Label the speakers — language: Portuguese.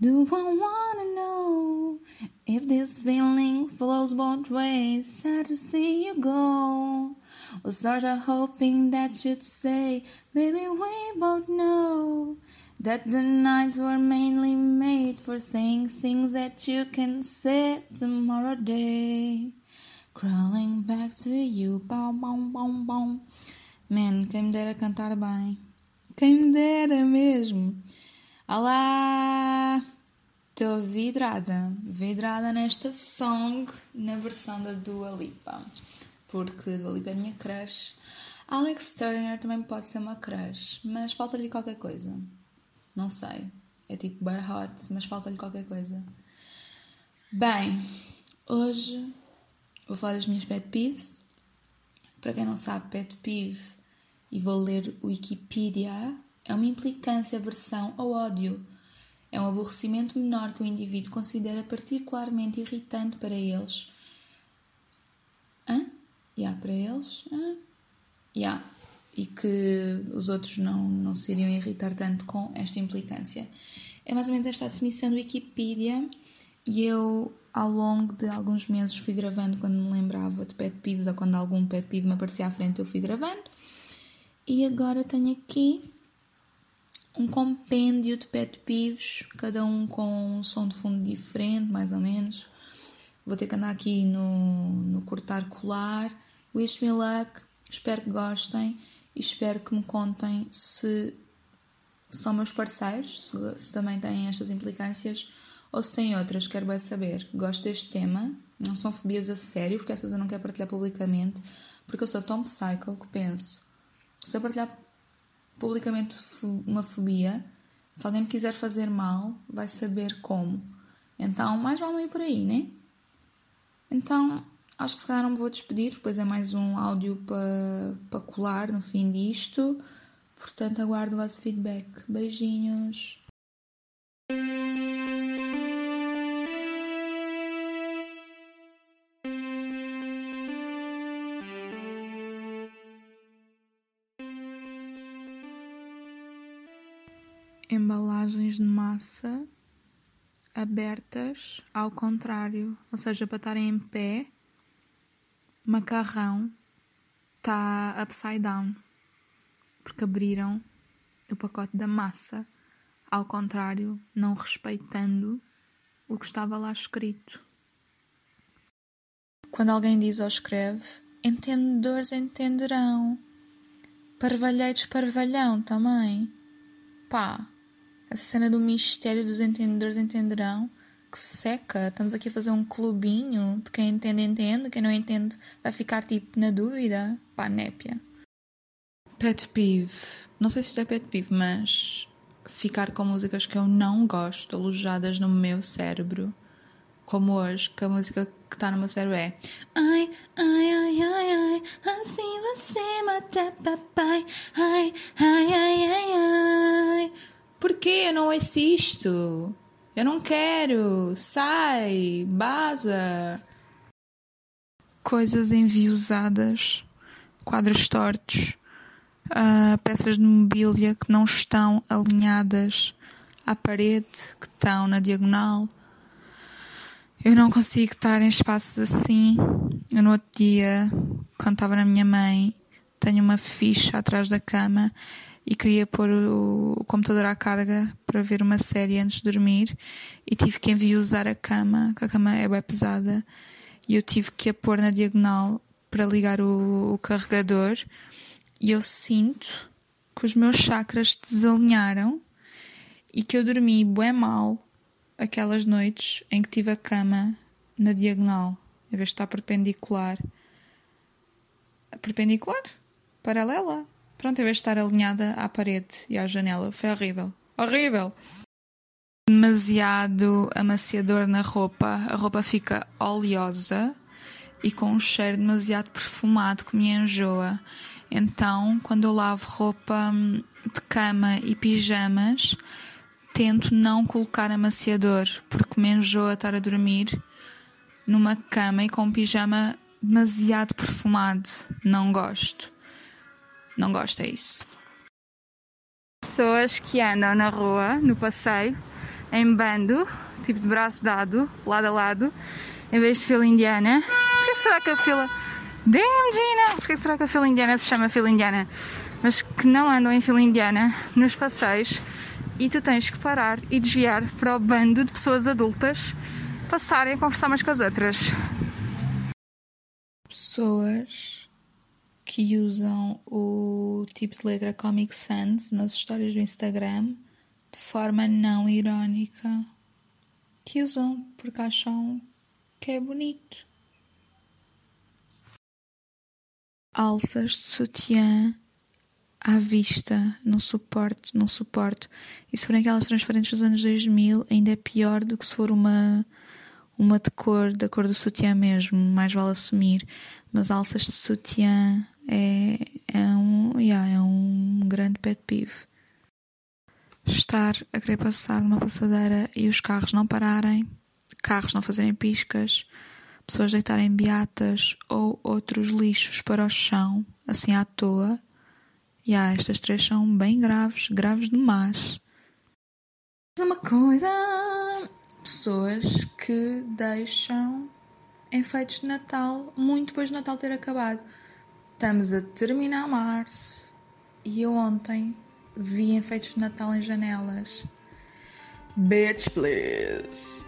Speaker 1: Do I wanna know if this feeling flows both ways? Sad to see you go. Was sorta hoping that you'd say, Baby, we both know that the nights were mainly made for saying things that you can say tomorrow day. Crawling back to you, bom, bom, bom, bom. Man, quem me dera cantar bem. Quem me dera mesmo. Olá! Estou vidrada, vidrada nesta song na versão da Dua Lipa. Porque Dua Lipa é minha crush. Alex Turner também pode ser uma crush, mas falta-lhe qualquer coisa. Não sei. É tipo bem hot, mas falta-lhe qualquer coisa. Bem, hoje vou falar das minhas pet peeves. Para quem não sabe, pet peeve, e vou ler Wikipedia, é uma implicância, aversão ou ódio. É um aborrecimento menor que o indivíduo considera particularmente irritante para eles. Hã? Yeah, para eles? Hã? Yeah e que os outros não, não se iriam irritar tanto com esta implicância. É mais ou menos esta a definição do Wikipedia e eu, ao longo de alguns meses, fui gravando quando me lembrava de pet peeves ou quando algum pet peeve me aparecia à frente, eu fui gravando. E agora tenho aqui um compêndio de pet peeves, cada um com um som de fundo diferente, mais ou menos. Vou ter que andar aqui no, no cortar colar. Wish me luck, espero que gostem e espero que me contem se são meus parceiros, se, se também têm estas implicâncias ou se têm outras. Quero bem saber. Gosto deste tema. Não são fobias a sério, porque essas eu não quero partilhar publicamente, porque eu sou tão psycho que penso. Se eu partilhar publicamente uma fobia, se alguém me quiser fazer mal, vai saber como. Então, mais vale ir por aí, né? Então, Acho que se calhar não me vou despedir, depois é mais um áudio para pa colar no fim disto. Portanto, aguardo o vosso feedback. Beijinhos. Embalagens de massa abertas ao contrário, ou seja, para estarem em pé macarrão está upside down porque abriram o pacote da massa, ao contrário, não respeitando o que estava lá escrito. Quando alguém diz ou escreve, entendedores entenderão, parvalheiros parvalhão também. Pá, essa cena do mistério dos entendedores entenderão que seca. Estamos aqui a fazer um clubinho de quem entende, entende, quem não entende vai ficar tipo na dúvida. Pá, népia. Pet peeve. Não sei se isto é pet peeve, mas ficar com músicas que eu não gosto alojadas no meu cérebro. Como hoje, que a música que está no meu cérebro é Ai, ai, ai, ai, ai, assim você mata papai. Ai, ai, ai, ai, ai. Porquê eu não assisto? Eu não quero! Sai! Baza! Coisas enviosadas, quadros tortos, uh, peças de mobília que não estão alinhadas à parede, que estão na diagonal. Eu não consigo estar em espaços assim. Eu no outro dia, quando estava na minha mãe, tenho uma ficha atrás da cama e queria pôr o, o, computador à carga para ver uma série antes de dormir e tive que enviosar a cama, que a cama é bem pesada, e eu tive que a pôr na diagonal para ligar o, o carregador e eu sinto que os meus chakras desalinharam e que eu dormi bem mal aquelas noites em que tive a cama na diagonal, em vez de estar perpendicular. Perpendicular? Paralela? Pronto, em vez de estar alinhada à parede e à janela. Foi horrível. Horrível! Demasiado amaciador na roupa. A roupa fica oleosa e com um cheiro demasiado perfumado que me enjoa. Então, quando eu lavo roupa hum, de cama e pijamas, tento não colocar amaciador, porque me enjoa estar a dormir numa cama e com um pijama demasiado perfumado. Não gosto. Não gosto, é isso. Pessoas que andam na rua, no passeio,
Speaker 2: em bando, tipo de braço dado, lado a lado, em vez de fila indiana. Porquê será que a fila. Damn, Gina! Porquê será que a fila indiana se chama fila indiana? Mas que não andam em fila indiana nos passeios e tu tens que parar e desviar para o bando de pessoas adultas passarem a conversar umas com as outras.
Speaker 1: Pessoas que usam o tipo de letra Comic Sans nas histórias do Instagram de forma não irónica. Que usam porque acham que é bonito. Alças de sutiã à vista, não suporto, não suporto. E se forem aquelas transparentes dos anos 2000, ainda é pior do que se for uma, uma de cor, da cor do sutiã mesmo, mais vale assumir. Mas alças de sutiã é, é, um, yeah, é um grande pet peeve. Estar a querer passar numa passadeira e os carros não pararem, carros não fazerem piscas, pessoas deitarem beatas ou outros lixos para o chão, assim à toa e yeah, estas três são bem graves, graves demais. Uma coisa. Pessoas que deixam enfeites de Natal muito depois de Natal ter acabado. Estamos a terminar março e eu ontem vi enfeites de Natal em janelas. Bitch, please.